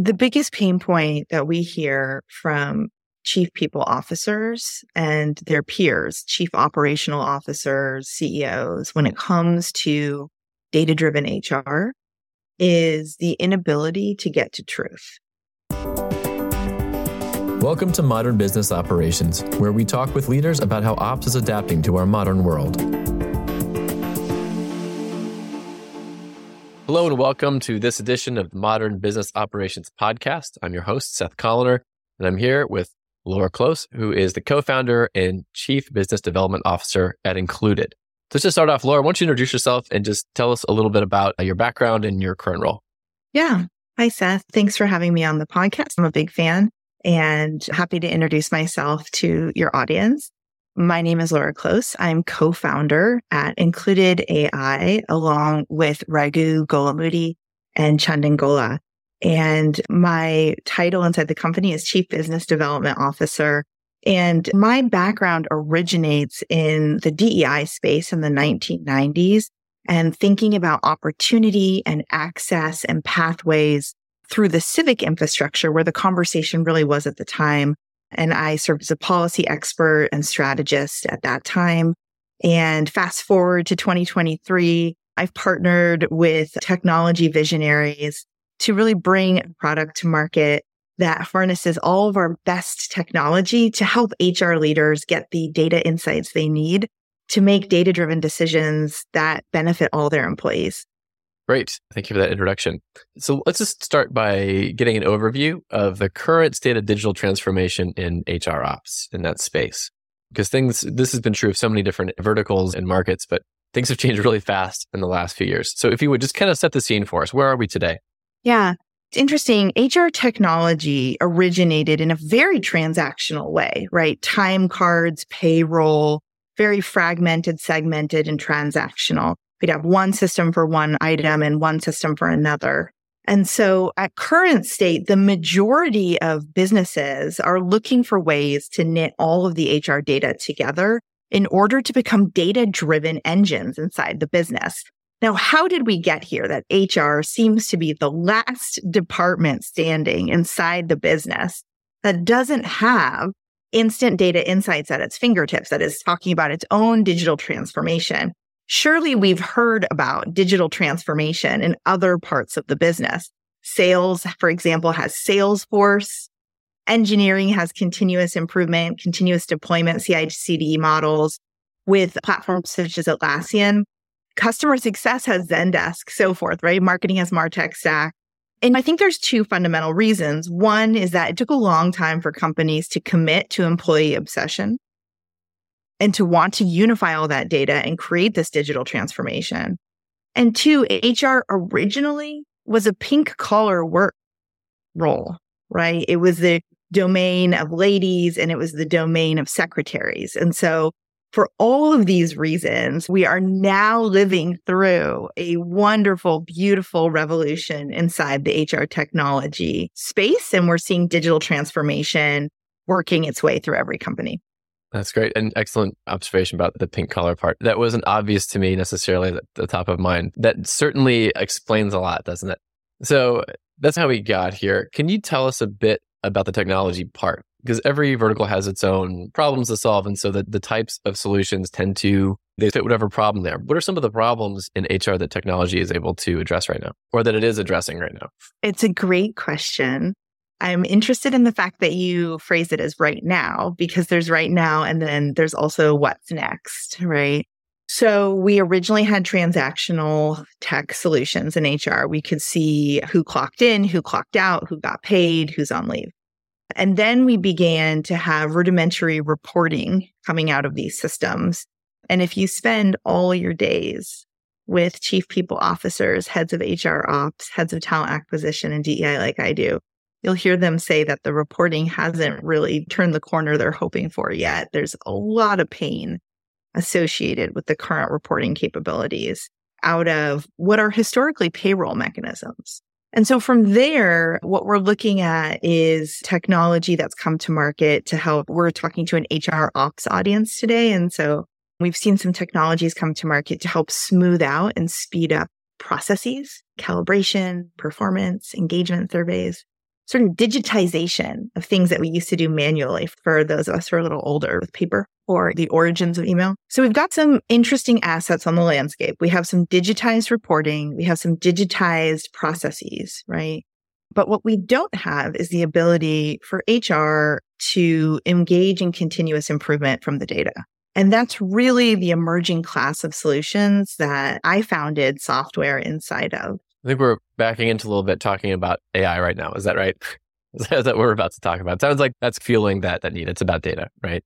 The biggest pain point that we hear from chief people officers and their peers, chief operational officers, CEOs, when it comes to data driven HR is the inability to get to truth. Welcome to Modern Business Operations, where we talk with leaders about how ops is adapting to our modern world. Hello and welcome to this edition of the Modern Business Operations Podcast. I'm your host, Seth Colaner, and I'm here with Laura Close, who is the co founder and chief business development officer at Included. So, just to start off, Laura, why don't you introduce yourself and just tell us a little bit about your background and your current role? Yeah. Hi, Seth. Thanks for having me on the podcast. I'm a big fan and happy to introduce myself to your audience. My name is Laura Close. I'm co-founder at Included AI along with Raghu Golamudi and Chandan Gola. And my title inside the company is Chief Business Development Officer. And my background originates in the DEI space in the 1990s and thinking about opportunity and access and pathways through the civic infrastructure where the conversation really was at the time and I served as a policy expert and strategist at that time. And fast forward to 2023, I've partnered with technology visionaries to really bring a product to market that harnesses all of our best technology to help HR leaders get the data insights they need to make data driven decisions that benefit all their employees. Great. Thank you for that introduction. So let's just start by getting an overview of the current state of digital transformation in HR ops in that space. Because things, this has been true of so many different verticals and markets, but things have changed really fast in the last few years. So if you would just kind of set the scene for us, where are we today? Yeah. It's interesting. HR technology originated in a very transactional way, right? Time cards, payroll, very fragmented, segmented, and transactional. We'd have one system for one item and one system for another. And so at current state, the majority of businesses are looking for ways to knit all of the HR data together in order to become data driven engines inside the business. Now, how did we get here that HR seems to be the last department standing inside the business that doesn't have instant data insights at its fingertips, that is talking about its own digital transformation? Surely we've heard about digital transformation in other parts of the business. Sales, for example, has Salesforce. Engineering has continuous improvement, continuous deployment, CI CD models with platforms such as Atlassian. Customer success has Zendesk, so forth, right? Marketing has Martech stack. And I think there's two fundamental reasons. One is that it took a long time for companies to commit to employee obsession and to want to unify all that data and create this digital transformation. And two, HR originally was a pink collar work role, right? It was the domain of ladies and it was the domain of secretaries. And so for all of these reasons, we are now living through a wonderful, beautiful revolution inside the HR technology space. And we're seeing digital transformation working its way through every company. That's great. and excellent observation about the pink collar part. That wasn't obvious to me necessarily at the top of mind. That certainly explains a lot, doesn't it? So that's how we got here. Can you tell us a bit about the technology part? Because every vertical has its own problems to solve. And so the, the types of solutions tend to they fit whatever problem there. What are some of the problems in HR that technology is able to address right now or that it is addressing right now? It's a great question. I'm interested in the fact that you phrase it as right now because there's right now and then there's also what's next, right? So we originally had transactional tech solutions in HR. We could see who clocked in, who clocked out, who got paid, who's on leave. And then we began to have rudimentary reporting coming out of these systems. And if you spend all your days with chief people officers, heads of HR ops, heads of talent acquisition and DEI like I do, you'll hear them say that the reporting hasn't really turned the corner they're hoping for yet. There's a lot of pain associated with the current reporting capabilities out of what are historically payroll mechanisms. And so from there, what we're looking at is technology that's come to market to help. We're talking to an HR ops audience today. And so we've seen some technologies come to market to help smooth out and speed up processes, calibration, performance, engagement surveys of digitization of things that we used to do manually for those of us who are a little older with paper or the origins of email. So we've got some interesting assets on the landscape. We have some digitized reporting. We have some digitized processes, right? But what we don't have is the ability for HR to engage in continuous improvement from the data. And that's really the emerging class of solutions that I founded software inside of. I think we're backing into a little bit talking about AI right now. Is that right? Is that what we're about to talk about? It sounds like that's fueling that that need. It's about data, right?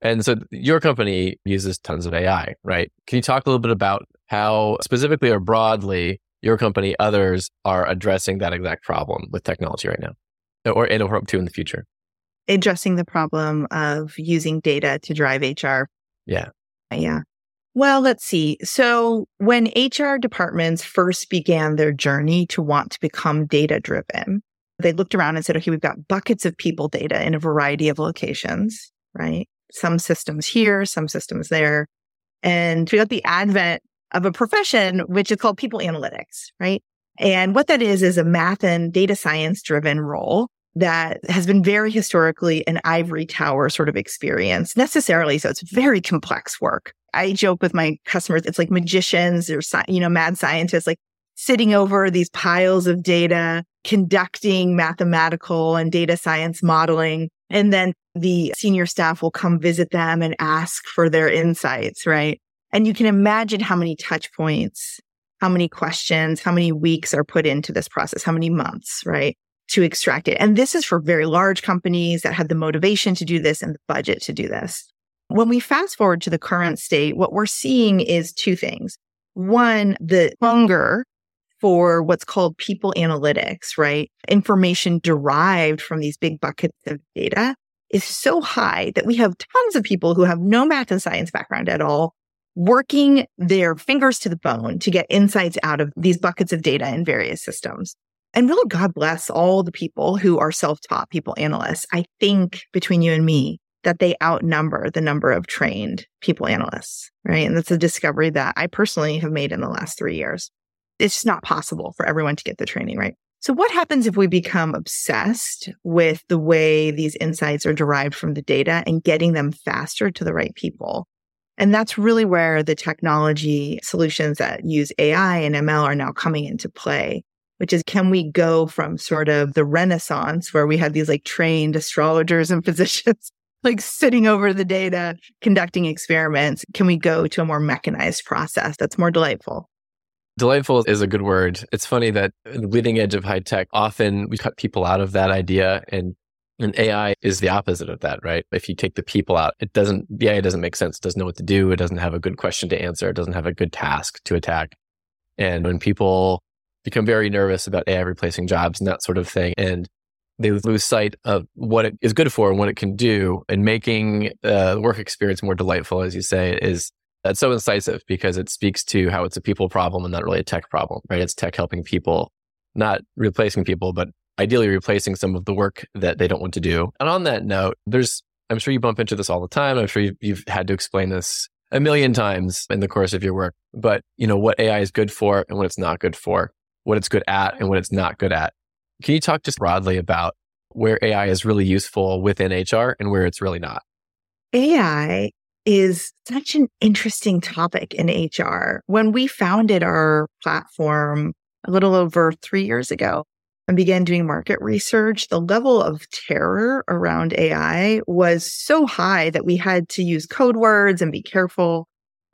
And so your company uses tons of AI, right? Can you talk a little bit about how specifically or broadly your company, others are addressing that exact problem with technology right now or, and hope to in the future? Addressing the problem of using data to drive HR. Yeah. Yeah. Well, let's see. So when HR departments first began their journey to want to become data driven, they looked around and said, okay, we've got buckets of people data in a variety of locations, right? Some systems here, some systems there. And we got the advent of a profession, which is called people analytics, right? And what that is, is a math and data science driven role that has been very historically an ivory tower sort of experience necessarily. So it's very complex work. I joke with my customers, it's like magicians or, you know, mad scientists, like sitting over these piles of data, conducting mathematical and data science modeling. And then the senior staff will come visit them and ask for their insights, right? And you can imagine how many touch points, how many questions, how many weeks are put into this process, how many months, right? To extract it. And this is for very large companies that had the motivation to do this and the budget to do this. When we fast forward to the current state, what we're seeing is two things. One, the hunger for what's called people analytics, right? Information derived from these big buckets of data is so high that we have tons of people who have no math and science background at all working their fingers to the bone to get insights out of these buckets of data in various systems. And really, God bless all the people who are self taught people analysts. I think between you and me, that they outnumber the number of trained people analysts, right? And that's a discovery that I personally have made in the last three years. It's just not possible for everyone to get the training, right? So what happens if we become obsessed with the way these insights are derived from the data and getting them faster to the right people? And that's really where the technology solutions that use AI and ML are now coming into play, which is can we go from sort of the renaissance where we had these like trained astrologers and physicians like sitting over the data, conducting experiments? Can we go to a more mechanized process that's more delightful? Delightful is a good word. It's funny that the leading edge of high tech, often we cut people out of that idea and and AI is the opposite of that, right? If you take the people out, it doesn't, the AI doesn't make sense. It doesn't know what to do. It doesn't have a good question to answer. It doesn't have a good task to attack. And when people become very nervous about AI replacing jobs and that sort of thing, and they lose sight of what it is good for and what it can do and making uh, the work experience more delightful, as you say, is that's so incisive because it speaks to how it's a people problem and not really a tech problem, right? It's tech helping people, not replacing people, but ideally replacing some of the work that they don't want to do. And on that note, there's, I'm sure you bump into this all the time. I'm sure you've, you've had to explain this a million times in the course of your work, but you know, what AI is good for and what it's not good for, what it's good at and what it's not good at. Can you talk just broadly about where AI is really useful within HR and where it's really not? AI is such an interesting topic in HR. When we founded our platform a little over three years ago, and began doing market research, the level of terror around AI was so high that we had to use code words and be careful.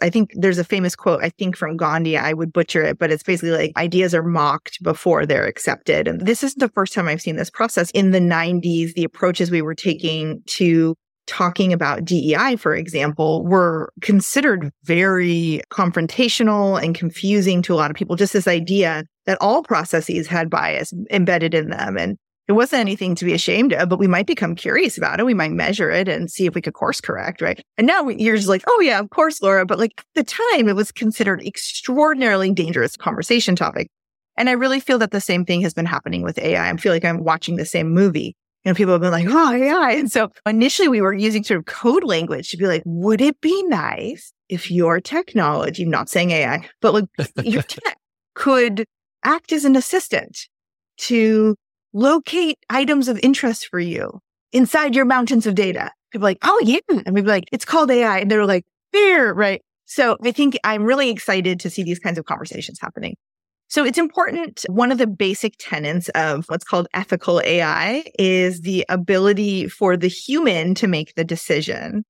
I think there's a famous quote, I think from Gandhi, I would butcher it, but it's basically like ideas are mocked before they're accepted. And this isn't the first time I've seen this process. In the 90s, the approaches we were taking to talking about DEI, for example, were considered very confrontational and confusing to a lot of people. Just this idea that all processes had bias embedded in them. And it wasn't anything to be ashamed of, but we might become curious about it. We might measure it and see if we could course correct, right? And now you're just like, oh yeah, of course, Laura. But like at the time, it was considered extraordinarily dangerous conversation topic. And I really feel that the same thing has been happening with AI. I feel like I'm watching the same movie you know, people have been like, oh, AI. And so initially we were using sort of code language to be like, would it be nice if your technology, not saying AI, but like your tech could act as an assistant to locate items of interest for you inside your mountains of data. People like, oh yeah. And we'd be like, it's called AI. And they're like, fear, right? So I think I'm really excited to see these kinds of conversations happening. So it's important. One of the basic tenets of what's called ethical AI is the ability for the human to make the decision,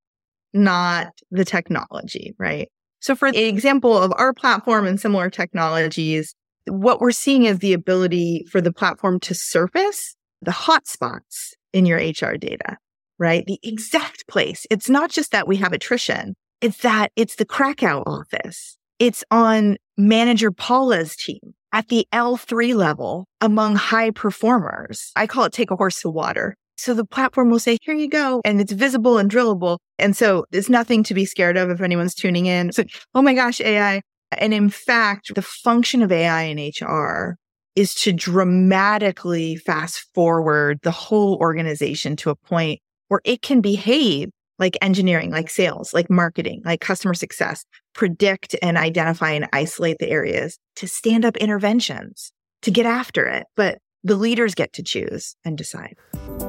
not the technology, right? So for example of our platform and similar technologies, what we're seeing is the ability for the platform to surface the hotspots in your HR data, right? The exact place. It's not just that we have attrition. It's that it's the Krakow office. It's on manager Paula's team at the L3 level among high performers. I call it take a horse to water. So the platform will say, here you go. And it's visible and drillable. And so there's nothing to be scared of if anyone's tuning in. So, oh my gosh, AI. And in fact, the function of AI in HR is to dramatically fast forward the whole organization to a point where it can behave like engineering, like sales, like marketing, like customer success, predict and identify and isolate the areas to stand up interventions to get after it. But the leaders get to choose and decide.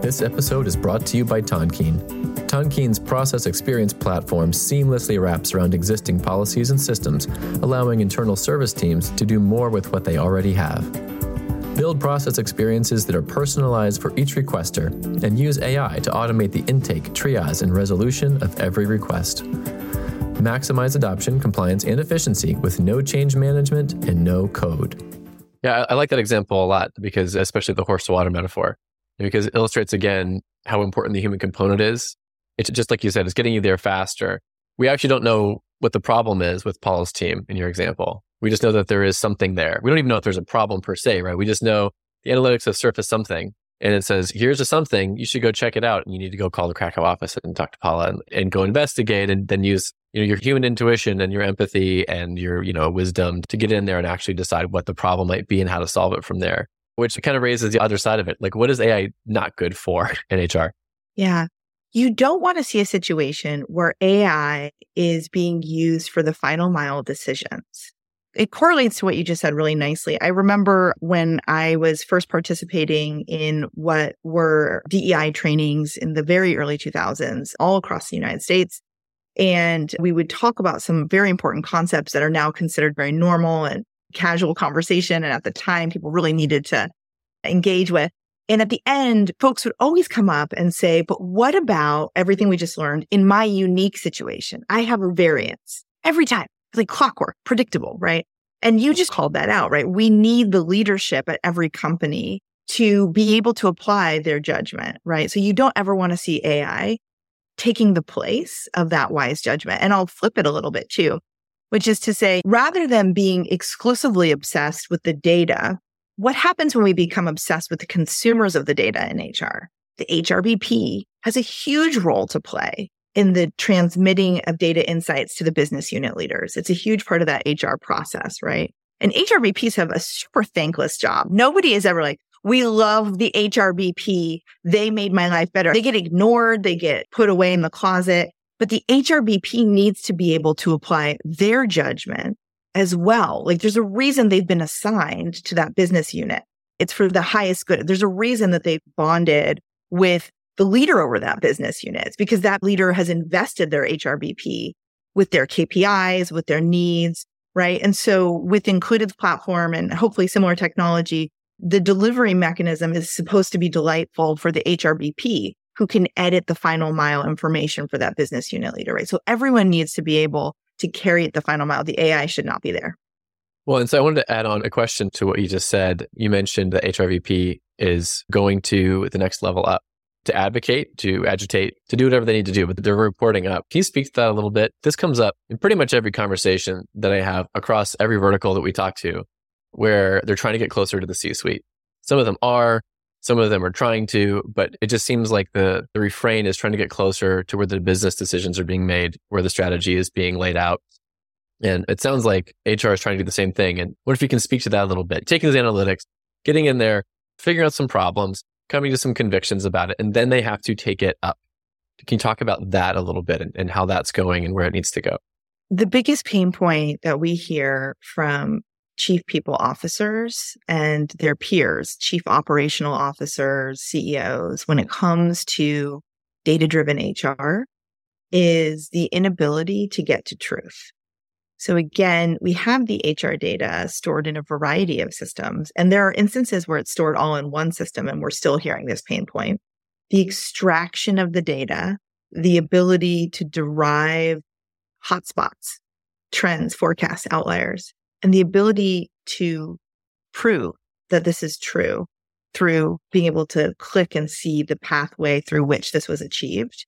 This episode is brought to you by Tonkean. Tonkean's process experience platform seamlessly wraps around existing policies and systems, allowing internal service teams to do more with what they already have. Build process experiences that are personalized for each requester and use AI to automate the intake, triage, and resolution of every request. Maximize adoption, compliance, and efficiency with no change management and no code. Yeah, I like that example a lot because, especially the horse to water metaphor, because it illustrates again how important the human component is. It's just like you said, it's getting you there faster. We actually don't know what the problem is with Paul's team in your example. We just know that there is something there. We don't even know if there's a problem per se, right? We just know the analytics have surfaced something and it says, here's a something, you should go check it out. And you need to go call the Krakow office and talk to Paula and, and go investigate and then use, you know, your human intuition and your empathy and your, you know, wisdom to get in there and actually decide what the problem might be and how to solve it from there, which kind of raises the other side of it. Like, what is AI not good for in HR? Yeah. You don't want to see a situation where AI is being used for the final mile decisions it correlates to what you just said really nicely. I remember when I was first participating in what were DEI trainings in the very early 2000s, all across the United States. And we would talk about some very important concepts that are now considered very normal and casual conversation. And at the time, people really needed to engage with. And at the end, folks would always come up and say, but what about everything we just learned in my unique situation? I have a variance every time it's like clockwork, predictable, right? And you just called that out, right? We need the leadership at every company to be able to apply their judgment, right? So you don't ever want to see AI taking the place of that wise judgment. And I'll flip it a little bit too, which is to say, rather than being exclusively obsessed with the data, what happens when we become obsessed with the consumers of the data in HR? The HRBP has a huge role to play in the transmitting of data insights to the business unit leaders. It's a huge part of that HR process, right? And HRBPs have a super thankless job. Nobody is ever like, we love the HRBP. They made my life better. They get ignored. They get put away in the closet. But the HRBP needs to be able to apply their judgment as well. Like there's a reason they've been assigned to that business unit. It's for the highest good. There's a reason that they've bonded with the leader over that business unit it's because that leader has invested their HRBP with their KPIs, with their needs, right? And so with included platform and hopefully similar technology, the delivery mechanism is supposed to be delightful for the HRBP who can edit the final mile information for that business unit leader, right? So everyone needs to be able to carry it the final mile. The AI should not be there. Well, and so I wanted to add on a question to what you just said. You mentioned that HRBP is going to the next level up to advocate, to agitate, to do whatever they need to do, but they're reporting up. Can you speak to that a little bit? This comes up in pretty much every conversation that I have across every vertical that we talk to, where they're trying to get closer to the C suite. Some of them are, some of them are trying to, but it just seems like the, the refrain is trying to get closer to where the business decisions are being made, where the strategy is being laid out. And it sounds like HR is trying to do the same thing. And what if you can speak to that a little bit? Taking those analytics, getting in there, figuring out some problems, coming to some convictions about it, and then they have to take it up. Can you talk about that a little bit and, and how that's going and where it needs to go? The biggest pain point that we hear from chief people officers and their peers, chief operational officers, CEOs, when it comes to data driven HR is the inability to get to truth. So again, we have the HR data stored in a variety of systems, and there are instances where it's stored all in one system, and we're still hearing this pain point. The extraction of the data, the ability to derive hotspots, trends, forecasts, outliers, and the ability to prove that this is true through being able to click and see the pathway through which this was achieved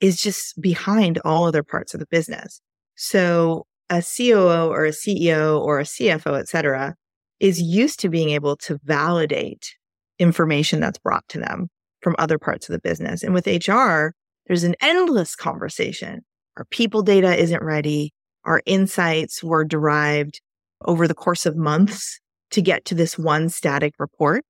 is just behind all other parts of the business. So a COO or a CEO or a CFO, et cetera, is used to being able to validate information that's brought to them from other parts of the business. And with HR, there's an endless conversation. Our people data isn't ready. Our insights were derived over the course of months to get to this one static report.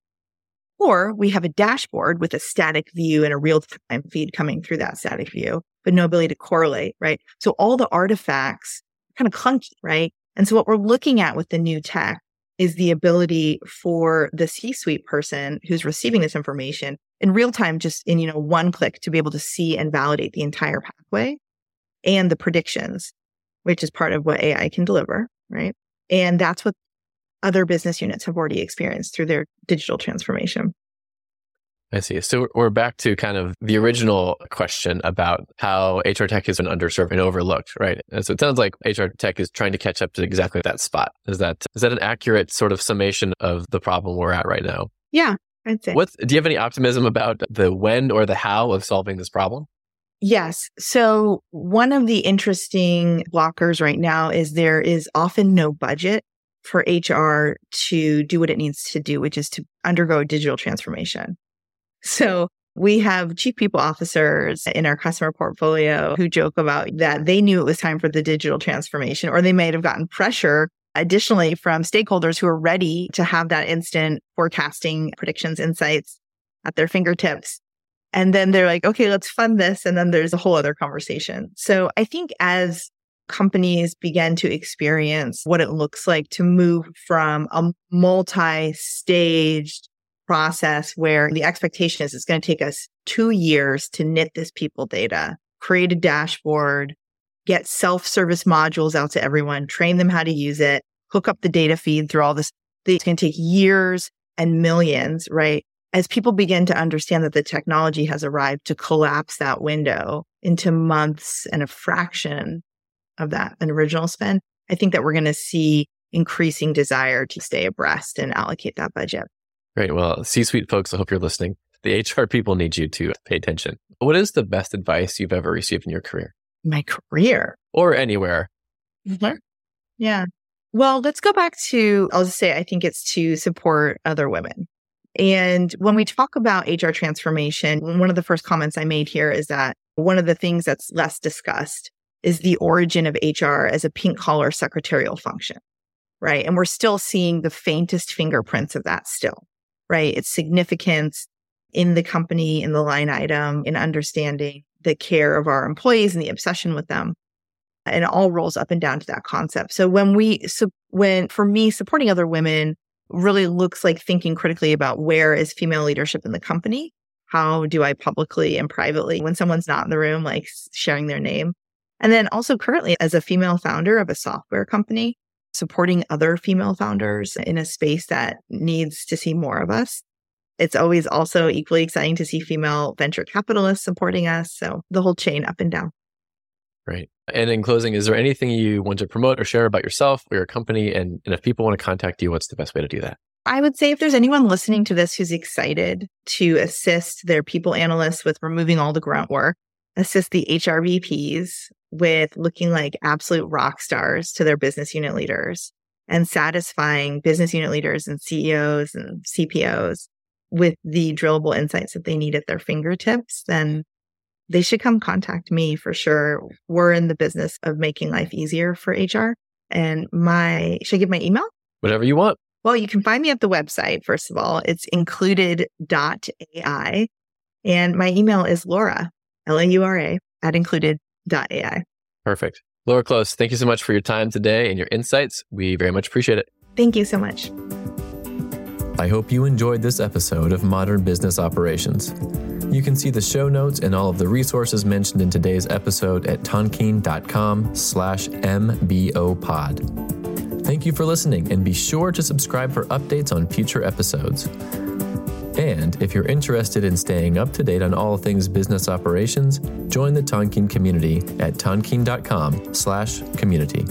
Or we have a dashboard with a static view and a real time feed coming through that static view, but no ability to correlate, right? So all the artifacts kind of clunky, right? And so what we're looking at with the new tech is the ability for the C-suite person who's receiving this information in real time, just in, you know, one click to be able to see and validate the entire pathway and the predictions, which is part of what AI can deliver, right? And that's what other business units have already experienced through their digital transformation. I see. So we're back to kind of the original question about how HR tech has been underserved and overlooked, right? And so it sounds like HR tech is trying to catch up to exactly that spot. Is that is that an accurate sort of summation of the problem we're at right now? Yeah, I'd say. What do you have any optimism about the when or the how of solving this problem? Yes. So one of the interesting blockers right now is there is often no budget for HR to do what it needs to do, which is to undergo digital transformation. So we have chief people officers in our customer portfolio who joke about that they knew it was time for the digital transformation, or they might have gotten pressure additionally from stakeholders who are ready to have that instant forecasting predictions insights at their fingertips. And then they're like, okay, let's fund this. And then there's a whole other conversation. So I think as companies begin to experience what it looks like to move from a multi staged process where the expectation is it's going to take us two years to knit this people data, create a dashboard, get self service modules out to everyone, train them how to use it, hook up the data feed through all this. It's going to take years and millions, right? As people begin to understand that the technology has arrived to collapse that window into months and a fraction of that an original spend, I think that we're going to see increasing desire to stay abreast and allocate that budget. Great. Well, C suite folks, I hope you're listening. The HR people need you to pay attention. What is the best advice you've ever received in your career? My career or anywhere? Mm-hmm. Yeah. Well, let's go back to, I'll just say, I think it's to support other women. And when we talk about HR transformation, one of the first comments I made here is that one of the things that's less discussed is the origin of HR as a pink collar secretarial function, right? And we're still seeing the faintest fingerprints of that still, right? Its significance in the company, in the line item, in understanding the care of our employees and the obsession with them. And it all rolls up and down to that concept. So when we, so when for me, supporting other women really looks like thinking critically about where is female leadership in the company? How do I publicly and privately, when someone's not in the room, like sharing their name? And then also currently as a female founder of a software company, supporting other female founders in a space that needs to see more of us. It's always also equally exciting to see female venture capitalists supporting us. So the whole chain up and down. Great. And in closing, is there anything you want to promote or share about yourself or your company? And, and if people want to contact you, what's the best way to do that? I would say if there's anyone listening to this who's excited to assist their people analysts with removing all the grunt work, assist the HRBPs with looking like absolute rock stars to their business unit leaders and satisfying business unit leaders and CEOs and CPOs with the drillable insights that they need at their fingertips, then they should come contact me for sure. We're in the business of making life easier for HR. And my, should I give my email? Whatever you want. Well, you can find me at the website. First of all, it's included.ai. And my email is Laura, L A U R A, at included.ai. Perfect. Laura Close, thank you so much for your time today and your insights. We very much appreciate it. Thank you so much. I hope you enjoyed this episode of Modern Business Operations. You can see the show notes and all of the resources mentioned in today's episode at tonkean.com slash mbopod. Thank you for listening and be sure to subscribe for updates on future episodes. And if you're interested in staying up to date on all things business operations, join the Tonkean community at tonkean.com slash community.